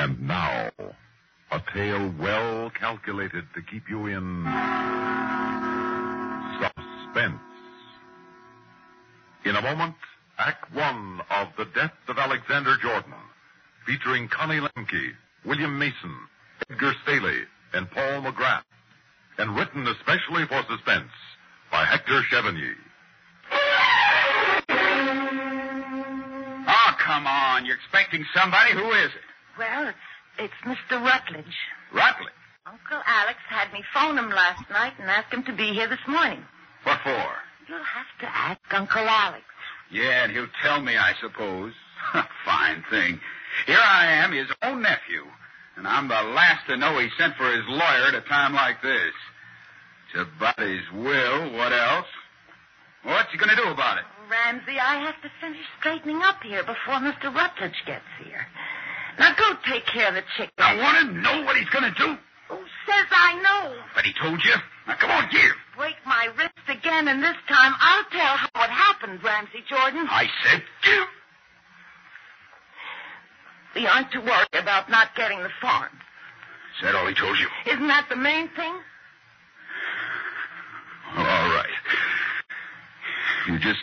And now, a tale well calculated to keep you in suspense. In a moment, Act One of The Death of Alexander Jordan, featuring Connie Lembcke, William Mason, Edgar Stehli, and Paul McGrath, and written especially for suspense by Hector Chevigny. Oh, come on. You're expecting somebody? Who is it? Well, it's it's Mr. Rutledge. Rutledge. Uncle Alex had me phone him last night and ask him to be here this morning. What for? You'll have to ask Uncle Alex. Yeah, and he'll tell me, I suppose. Fine thing. Here I am, his own nephew, and I'm the last to know he sent for his lawyer at a time like this. It's about his will. What else? What's he going to do about it? Ramsey, I have to finish straightening up here before Mr. Rutledge gets here. Now go take care of the chicken. I want to know what he's going to do. Who says I know? But he told you. Now, come on, here. Break my wrist again, and this time I'll tell how it happened, Ramsey Jordan. I said give. We aren't to worry about not getting the farm. Is that all he told you? Isn't that the main thing? Oh, all right. You just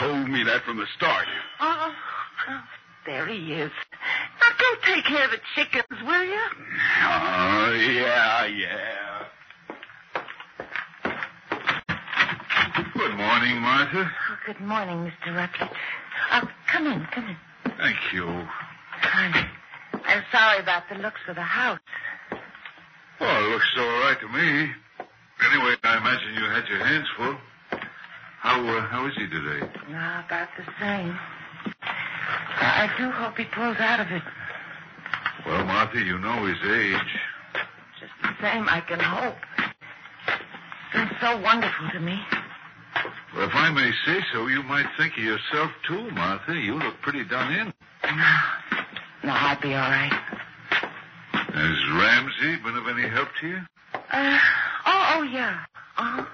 told me that from the start. Oh, oh there he is. Now go take care of the chickens, will you? Oh, yeah, yeah. Good morning, Martha. Oh, good morning, Mr. Rutledge. Oh, come in, come in. Thank you. I'm, I'm sorry about the looks of the house. Well, it looks all right to me. Anyway, I imagine you had your hands full. How uh, how is he today? No, about the same. I, do hope he pulls out of it. Well, Martha, you know his age. Just the same, I can hope. It's so wonderful to me. Well, if I may say so, you might think of yourself too, Martha. You look pretty done in. No, no, I'll be all right. Has Ramsey been of any help to you? Uh, oh, oh, yeah. Uh-huh.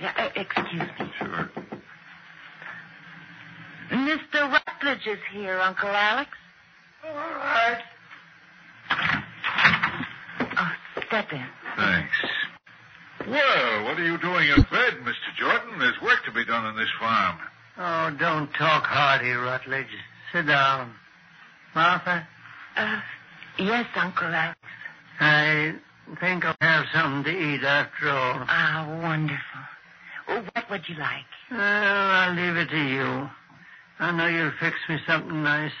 Yeah, uh, excuse me. Sure. Mr. Rutledge is here, Uncle Alex. All right. Oh, step in. Thanks. Well, what are you doing in bed, Mr. Jordan? There's work to be done on this farm. Oh, don't talk hardy, Rutledge. Sit down. Martha, Uh, yes, Uncle Alex. I think I'll have something to eat after all. Ah, wonderful. Oh, what would you like? Well, I'll leave it to you. I know you'll fix me something nice.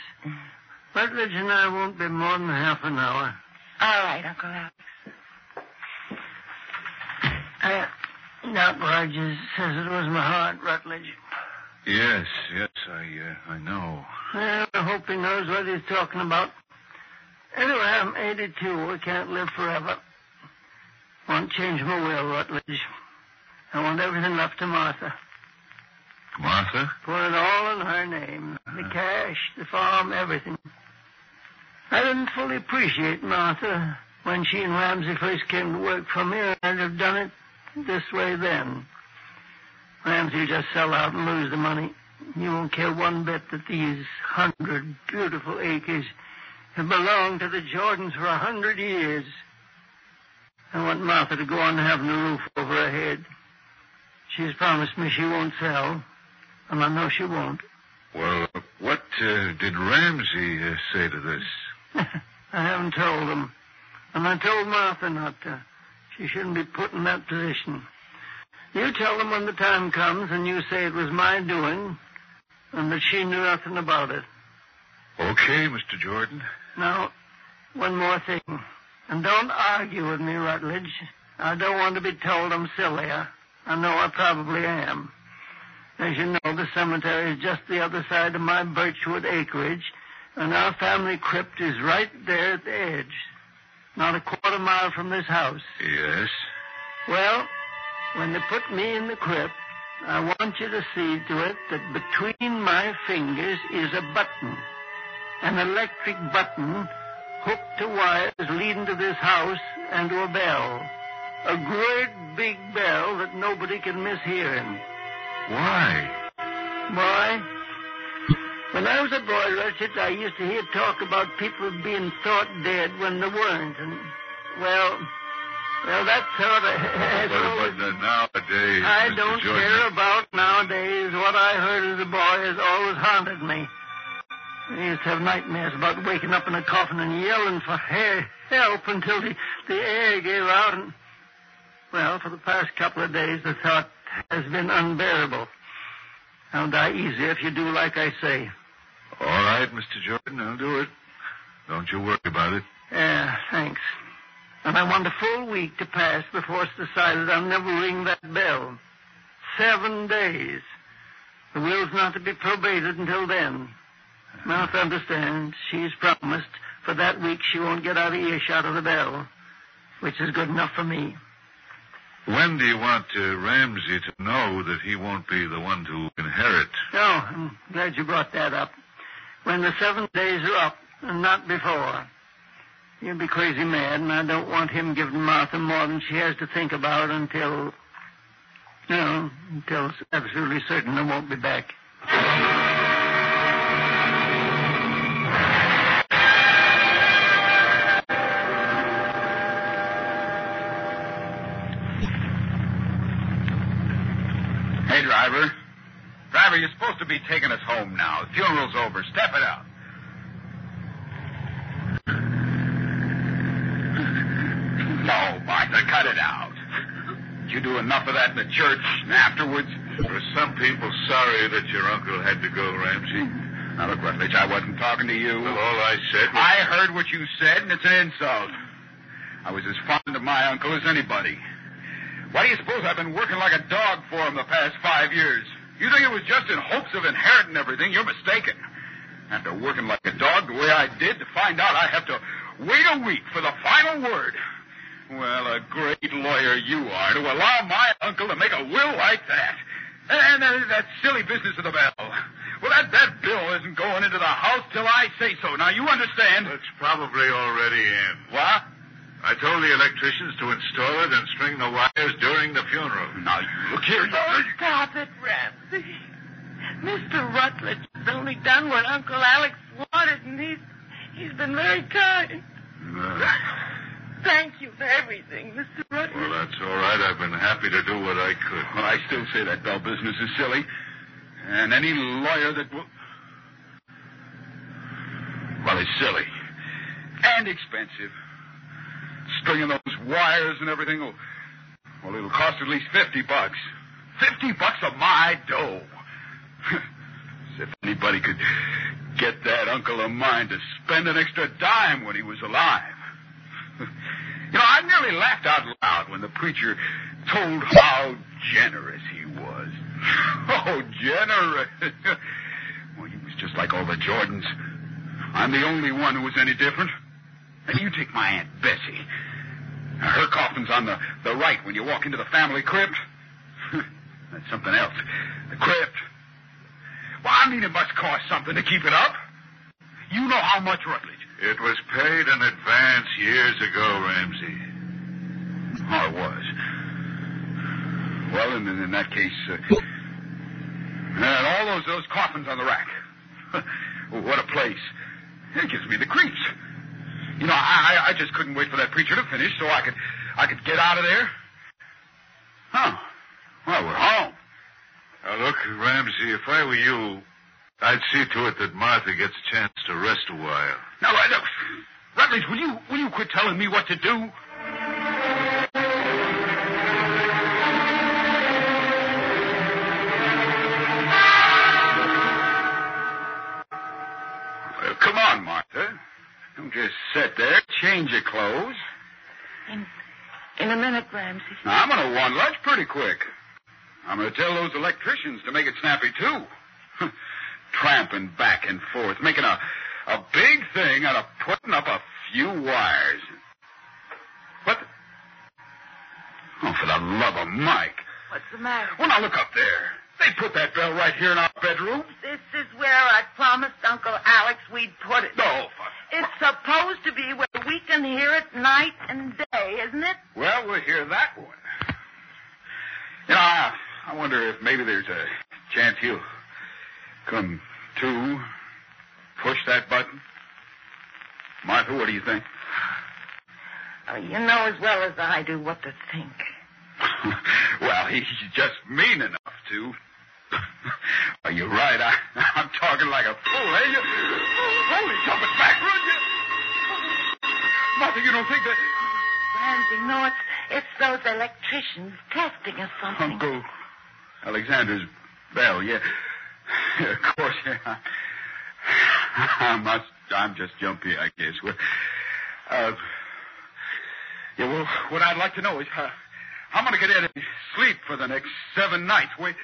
Rutledge and I won't be more than half an hour. All right, Uncle Alex. Uh, Doc Rogers says it was my heart, Rutledge. Yes, yes, I uh, I know. Well, I hope he knows what he's talking about. Anyway, I'm 82. I can't live forever. Want to change my will, Rutledge. I want everything left to Martha. Martha? Put it all in her name. The cash, the farm, everything. I didn't fully appreciate Martha when she and Ramsey first came to work for me. I'd have done it this way then. Ramsey just sell out and lose the money. You won't care one bit that these hundred beautiful acres have belonged to the Jordans for a hundred years. I want Martha to go on having a roof over her head. She's promised me she won't sell, and I know she won't. Well, what uh, did Ramsey uh, say to this? I haven't told him. And I told Martha not to. She shouldn't be put in that position. You tell them when the time comes and you say it was my doing and that she knew nothing about it. Okay, Mr. Jordan. Now, one more thing. And don't argue with me, Rutledge. I don't want to be told I'm silly. I, I know I probably am. As you know, the cemetery is just the other side of my Birchwood acreage, And our family crypt is right there at the edge, not a quarter mile from this house. Yes. Well, when they put me in the crypt, I want you to see to it that between my fingers is a button. An electric button hooked to wires leading to this house and to a bell. A great big bell that nobody can miss hearing. Why? Boy, when I was a boy, Russet, I used to hear talk about people being thought dead when they weren't. And, well, well, that's sort of... But, but uh, nowadays, I Mr. don't Jordan, care about nowadays. What I heard as a boy has always haunted me. I used to have nightmares about waking up in a coffin and yelling for help until the, the air gave out. And, well, for the past couple of days, the thought has been unbearable. I'll die easy if you do like I say. All right, Mr. Jordan, I'll do it. Don't you worry about it. Yeah, thanks. And I want a full week to pass before it's decided I'll never ring that bell. Seven days. The will's not to be probated until then. Martha understands. She's promised for that week she won't get out of earshot of the bell, which is good enough for me. When do you want uh, Ramsey to know that he won't be the one to inherit? Oh, I'm glad you brought that up. When the seven days are up, and not before. He'll be crazy mad, and I don't want him giving Martha more than she has to think about until. No, until it's absolutely certain I won't be back. You're supposed to be taking us home now. The funeral's over. Step it up. No, Martha, cut it out. You do enough of that in the church and afterwards? Were some people sorry that your uncle had to go, Ramsey? Now, look, Rutledge, I wasn't talking to you. Well, all I said was... I heard what you said, and it's an insult. I was as fond of my uncle as anybody. Why do you suppose I've been working like a dog for him the past five years? You think it was just in hopes of inheriting everything? You're mistaken. After working like a dog the way I did to find out I have to wait a week for the final word. Well, a great lawyer you are to allow my uncle to make a will like that. And uh, that silly business of the bell. Well, that, that bill isn't going into the house till I say so. Now, you understand? It's probably already in. What? I told the electricians to install it and string the wires during the funeral. Now, look here. Oh, stop it, Ramsey. Mr. Rutledge has only done what Uncle Alex wanted, and he's he's been very kind. Thank you for everything, Mr. Rutledge. well, that's all right. I've been happy to do what I could. Well, I still say that bell business is silly. And any lawyer that will. Well, it's silly. And expensive. Stringing those wires and everything. Will... Well, it'll cost at least 50 bucks. 50 bucks of my dough. As if anybody could get that uncle of mine to spend an extra dime when he was alive. You know, I nearly laughed out loud when the preacher told how generous he was. Oh, generous. well, he was just like all the Jordans. I'm the only one who was any different. And you take my Aunt Bessie. Now, her coffin's on the, the right when you walk into the family crypt. That's something else. The crypt. Well, I mean, it must cost something to keep it up. You know how much, Rutledge. It was paid in advance years ago, Ramsey. Oh, it was. Well, in, in that case, uh, and all those those coffins on the rack. what a place! It gives me the creeps. You know, I I I just couldn't wait for that preacher to finish so I could I could get out of there. Huh? Well, we're home. Now, look, Ramsey, if I were you, I'd see to it that Martha gets a chance to rest a while. Now, uh, look, Rutledge, will you will you quit telling me what to do? Well, come on, Martha. Don't just sit there. Change your clothes. In, in a minute, Ramsey. Now, I'm going to want lunch pretty quick. I'm going to tell those electricians to make it snappy, too. Tramping back and forth, making a, A big thing out of putting up a few wires. What? the- Oh, for the love of Mike. What's the matter? Well, now look up there. They put that bell right here in our bedroom. This is where I promised Uncle Alex we'd put it. Oh, no, fuck. It's supposed to be where we can hear it night and day, isn't it? Well, we'll hear that one. You know, I, I wonder if maybe there's a chance you'll come to, push that button. Martha, what do you think? Oh, you know as well as I do what to think. well, he's just mean enough to. Are you right? I, I'm talking like a fool, eh? You, holy, jumping backward. You, Martha, you don't think that... Ramsey, no, it's, it's those electricians testing us something. Uncle Alexander's bell, yeah. Of course, yeah. I must, I'm just jumpy, I guess. Well, uh, yeah, well, what I'd like to know is uh, I'm going to get any sleep for the next seven nights. Wait,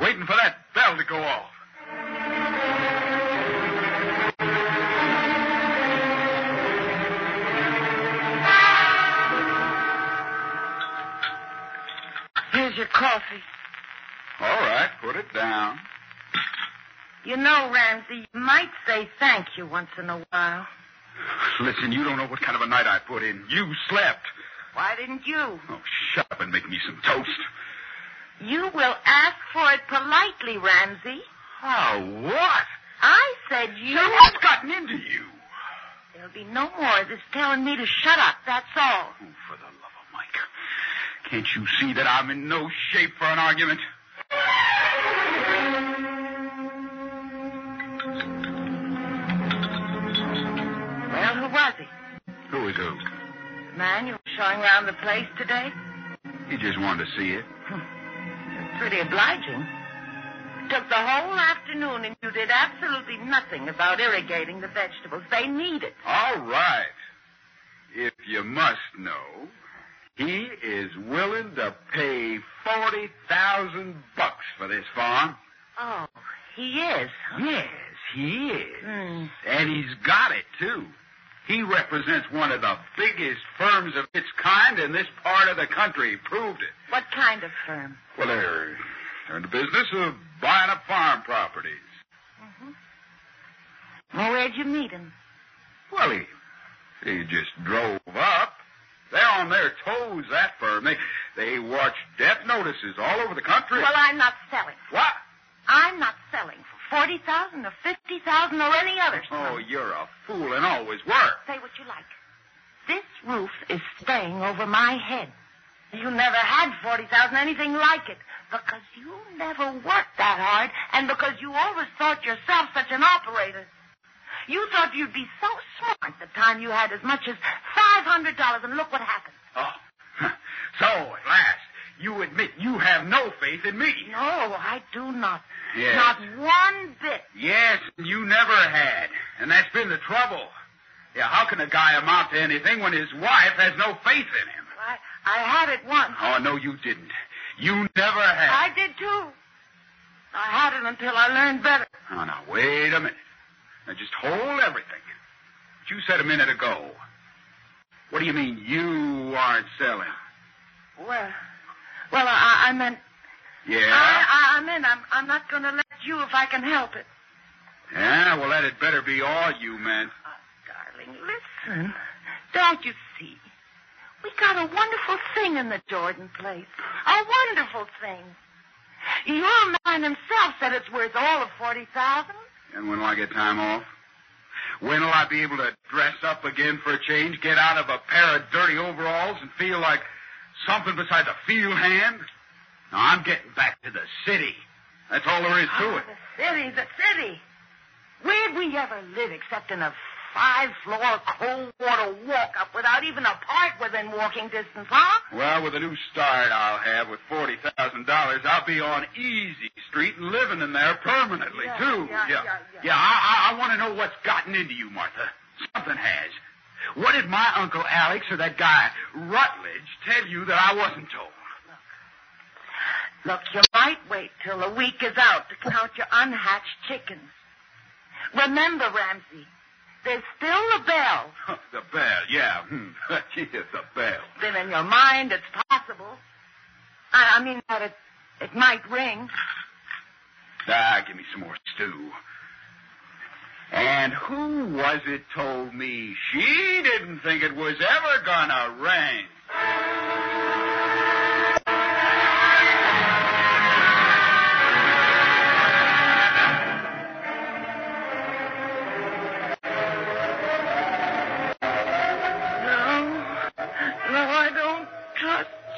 waiting for that bell to go off. Your coffee. All right, put it down. You know, Ramsey, you might say thank you once in a while. Listen, you don't know what kind of a night I put in. You slept. Why didn't you? Oh, shut up and make me some toast. You will ask for it politely, Ramsey. Oh, what? I said you. Now, what's gotten into you? There'll be no more of this telling me to shut up, that's all. Oh, for the love of Mike. Can't you see that I'm in no shape for an argument? Well, who was he? Who is who? The man you were showing around the place today? He just wanted to see it. You're pretty obliging. Took the whole afternoon and you did absolutely nothing about irrigating the vegetables. They need it. All right. If you must know, he is willing to pay forty thousand bucks for this farm. Oh, he is. huh? Yes, he is. Hmm. And he's got it, too. He represents one of the biggest firms of its kind in this part of the country. Proved it. What kind of firm? Well, they're, they're in the business of buying up farm properties. Well, where'd you meet him? Well, he, he just drove up. They're on their toes, that firm. They, they watch death notices all over the country. Well, I'm not selling. What? I'm not selling for forty thousand or fifty thousand or any other sum. Oh, you're a fool and always were. Say what you like. This roof is staying over my head. You never had forty thousand, anything like it, because you never worked that hard, and because you always thought yourself such an operator. You thought you'd be so smart the time you had as much as five hundred dollars, and look what happened. Oh. So, at last, you admit you have no faith in me. No, I do not. Yes. Not one bit. Yes, you never had. And that's been the trouble. Yeah, how can a guy amount to anything when his wife has no faith in him? I, I had it once. Oh, no, you didn't. You never had. I did too. I had it until I learned better. Oh, now, wait a minute. Now, just hold everything. What you said a minute ago. What do you mean you aren't selling? Well, well, I, I meant, Yeah? I, I, I meant I'm, I'm not going to let you if I can help it. Yeah, well, that had better be all you meant. Oh, ah, darling, listen. Don't you see? We got a wonderful thing in the Jordan place. A wonderful thing. Your man himself said it's worth all of forty thousand. And when will I get time off? When will I be able to dress up again for a change, get out of a pair of dirty overalls, and feel like something besides a field hand? Now, I'm getting back to the city. That's all there is to Oh, it. the city, the city. Where'd we ever live except in a five-floor cold water walk-up without even a park within walking distance, huh? Well, with a new start I'll have with forty thousand dollars, I'll be on Easy Street and living in there permanently Yeah, too. yeah, yeah, yeah. yeah. I, I, I want to know what's gotten into you, Martha. Something has. What did my uncle Alex or that guy Rutledge tell you that I wasn't told? Look, you might wait till the week is out to count your unhatched chickens. Remember, Ramsey, there's still the bell. the bell, yeah. Hmm. Gee, the bell. Then in your mind, it's possible. I, I mean that it, it might ring. Ah, give me some more stew. And who was it told me she didn't think it was ever gonna rain?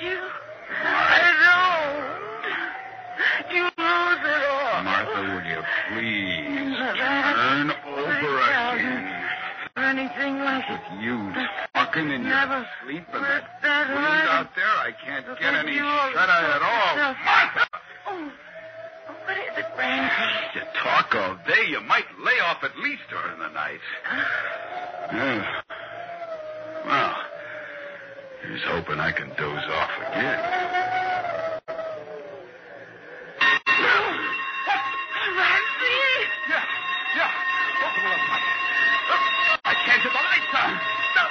You. I don't. You lose it all. Martha, will you please turn over again? Anything like it. With you talking in your Never sleep and that that wind out there, I can't Look get any shut eye at all. yourself. Martha! Oh, what is it, Ramsey? You talk all day, you might lay off at least during the night. Uh, yeah. Well, here's hoping I can doze off again. Ramsey! Yeah, yeah. Open it up, Mike. I can't get the lights on. No,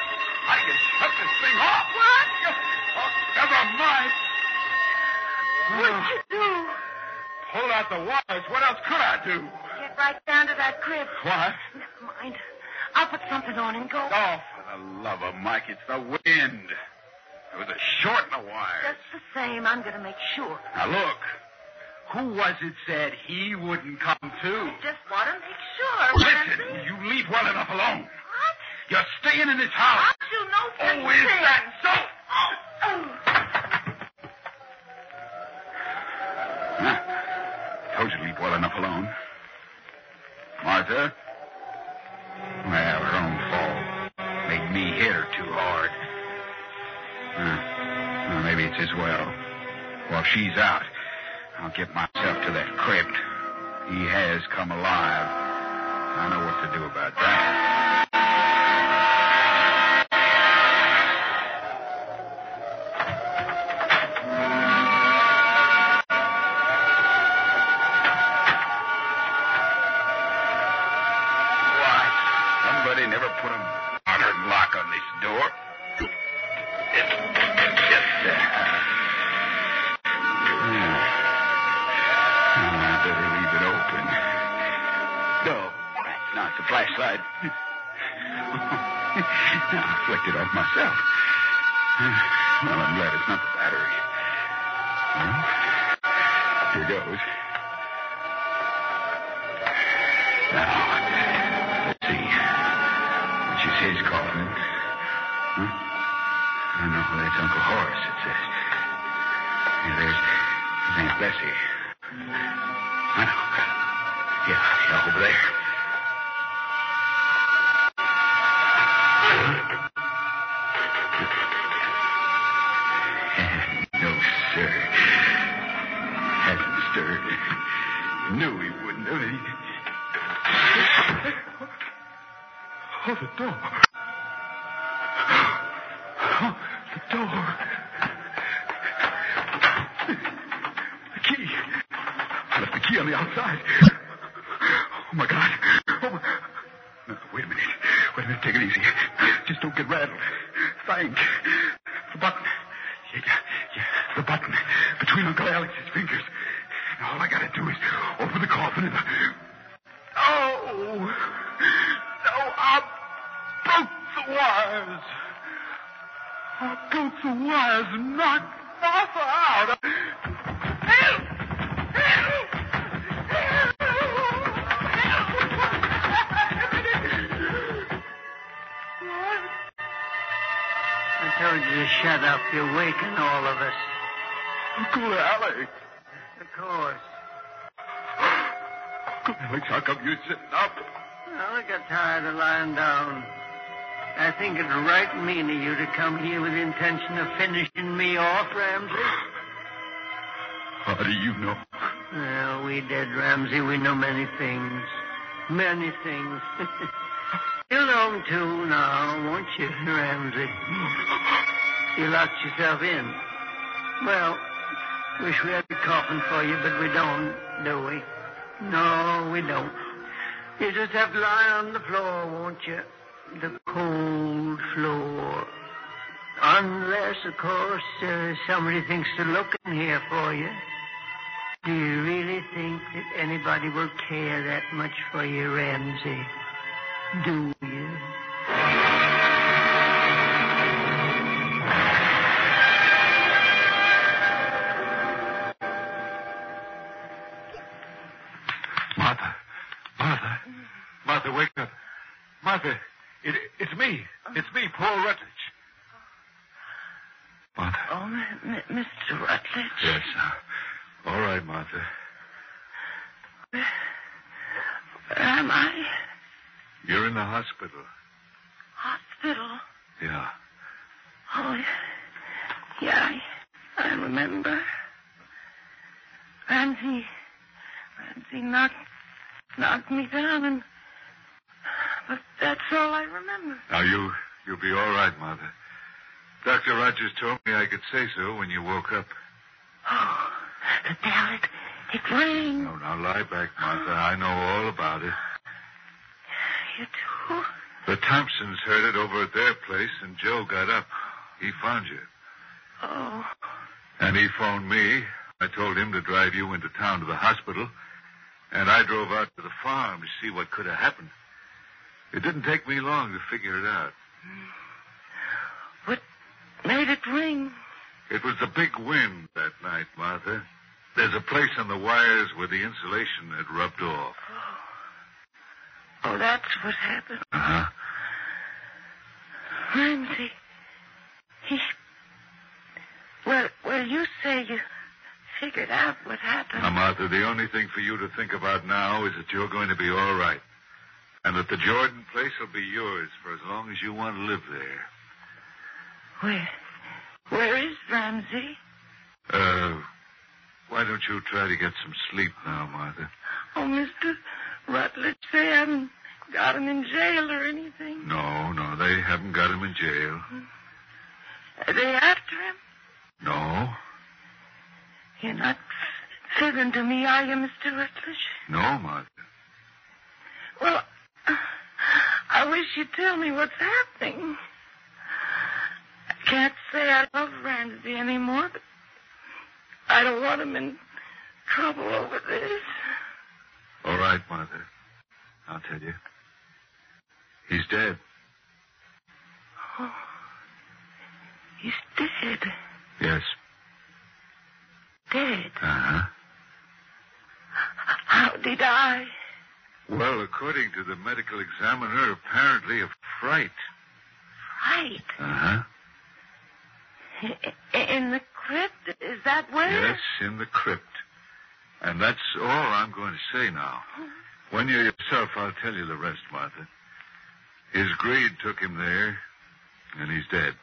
I can shut this thing off. What? Oh, never mind. What'd you do? Pull out the wires. What else could I do? Get right down to that crib. What? Never mind. I'll put something on and go. Oh, for the love of Mike, it's the wind. There was a short in the wires. Just the same, I'm going to make sure. Now look, who was it said he wouldn't come too? Just want to make sure. Listen, you leave well enough alone. What? You're staying in this house. How'd you know such Oh, is thing? that so? Oh. Huh. Told you to leave well enough alone. Martha? Well, her own fault. Made me hit her too hard. As well. While she's out, I'll get myself to that crypt. He has come alive. I know what to do about that. Know that's Uncle Horace, it says. Uh, yeah, there's, there's Aunt Bessie. I know. Yeah, yeah, over there. no, sir. Hasn't stirred. Knew he wouldn't have. He... Oh, the door. Oh, the door. The key. I left the key on the outside. Oh, my God. Oh, my... No, wait a minute. Wait a minute. Take it easy. Just don't get rattled. Think. The button. Yeah, yeah, yeah. The button. Between Uncle Alex's fingers. And all I gotta do is open the coffin and... Oh! No, I broke the wires. I broke the wires and knocked Martha out. Help! I told you to shut up. You're waking all of us. Uncle Alex. Of course. Uncle Alex, how come you're sitting up? Well, I got tired of lying down. I think it's right mean of you to come here with the intention of finishing me off, Ramsey. How do you know? Well, we did, Ramsey. We know many things. Many things. you know 'em too now, won't you, Ramsey? You locked yourself in. Well, wish we had a coffin for you, but we don't, do we? No, we don't. You just have to lie on the floor, won't you? The cold floor. Unless, of course, uh, somebody thinks to look in here for you. Do you really think that anybody will care that much for you, Ramsey? Do you? Martha. Martha. Martha, wake up. Martha, it, it's me. It's me, Paul Rutledge. Martha. Oh, M- M- Mr. Rutledge. Yes. uh, all right, Martha. Where am I? You're in the hospital. Hospital. Yeah. Oh, yeah, I, I remember. Ramsey, Ramsey knocked, knocked me down, and but that's all I remember. Now, you, you'll be all right, Martha. Dr. Rogers told me I could say so when you woke up. Oh, the bell, it, it rang. Oh, now lie back, Martha. I know all about it. You too? The Thompsons heard it over at their place, and Joe got up. He found you. Oh, And he phoned me. I told him to drive you into town to the hospital. And I drove out to the farm to see what could have happened. It didn't take me long to figure it out. what made it ring? It was the big wind that night, Martha. There's a place on the wires where the insulation had rubbed off. Oh, oh that's what happened. Uh-huh. Ramsey, he. Well, well, you say you figured out what happened. Now, Martha, the only thing for you to think about now is that you're going to be all right. And that the Jordan place will be yours for as long as you want to live there. Where? Where is Ramsey? Uh, why don't you try to get some sleep now, Martha? Oh, Mr. Rutledge, they haven't got him in jail or anything. No, no, they haven't got him in jail. Are they after him? No, You're not fibbing to me, are you, Mr. Rutledge? no, Martha. Well, I wish you'd tell me what's happening. I can't say I love Ramsey anymore, but I don't want him in trouble over this. All right, Martha. I'll tell you. He's dead. Oh, he's dead. Yes. Dead. Uh-huh. How did I? Well, according to the medical examiner, apparently a fright. Fright? Uh-huh. In the crypt? Is that where? Yes, in the crypt. And that's all I'm going to say now. When you're yourself, I'll tell you the rest, Martha. His greed took him there, and he's dead.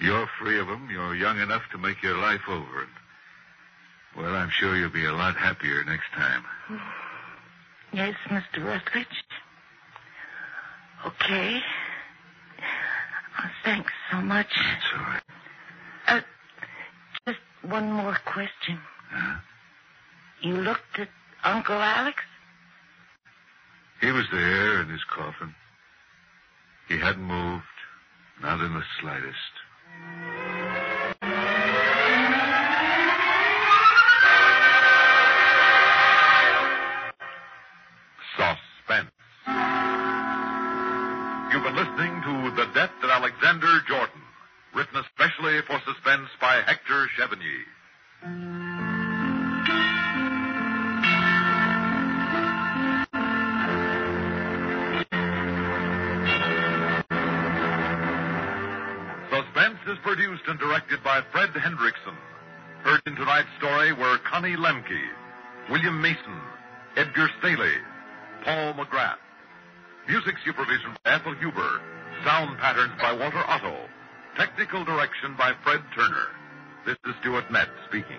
You're free of him. You're young enough to make your life over. Well, I'm sure you'll be a lot happier next time. Yes, Mr. Rutledge. Okay. Oh, thanks so much. That's all right. Uh, just one more question. Huh? You looked at Uncle Alex? He was there in his coffin. He hadn't moved, not in the slightest. Alexander Jordan, written especially for suspense by Hector Chevigny. Suspense is produced and directed by Fred Hendrickson. Heard in tonight's story were Connie Lembcke, William Mason, Edgar Stehli, Paul McGrath. Music supervision by Ethel Huber. Sound patterns by Walter Otto. Technical direction by Fred Turner. This is Stuart Metz speaking.